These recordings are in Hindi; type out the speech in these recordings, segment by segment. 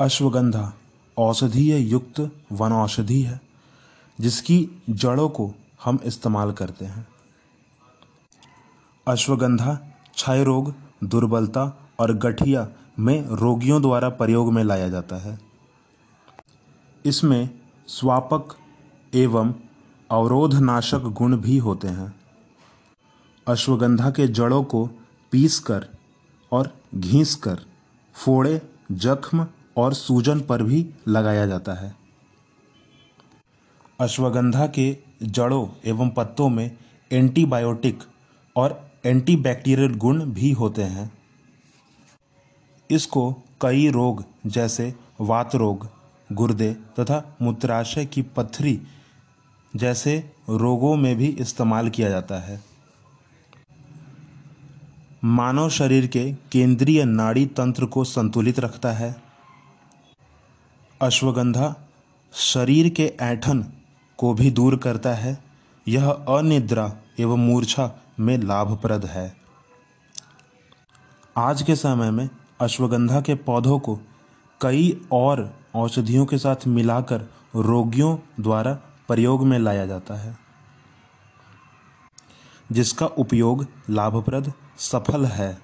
अश्वगंधा, औषधीय युक्त वनौषधि है, जिसकी जड़ों को हम इस्तेमाल करते हैं। अश्वगंधा क्षय रोग, दुर्बलता और गठिया में रोगियों द्वारा प्रयोग में लाया जाता है। इसमें स्वापक एवं अवरोधनाशक गुण भी होते हैं। अश्वगंधा के जड़ों को पीसकर और घीसकर, फोड़े, जख्म और सूजन पर भी लगाया जाता है। अश्वगंधा के जड़ों एवं पत्तों में एंटीबायोटिक और एंटीबैक्टीरियल गुण भी होते हैं। इसको कई रोग जैसे वात रोग, गुर्दे तथा मूत्राशय की पथरी जैसे रोगों में भी इस्तेमाल किया जाता है। मानव शरीर के केंद्रीय नाड़ी तंत्र को संतुलित रखता है। अश्वगंधा शरीर के ऐठन को भी दूर करता है। यह अनिद्रा एवं मूर्छा में लाभप्रद है। आज के समय में अश्वगंधा के पौधों को कई और औषधियों के साथ मिलाकर रोगियों द्वारा प्रयोग में लाया जाता है। जिसका उपयोग लाभप्रद, सफल है।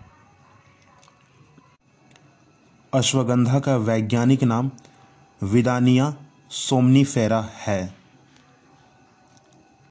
अश्वगंधा का वैज्ञानिक नाम विदानिया सोमनीफेरा है।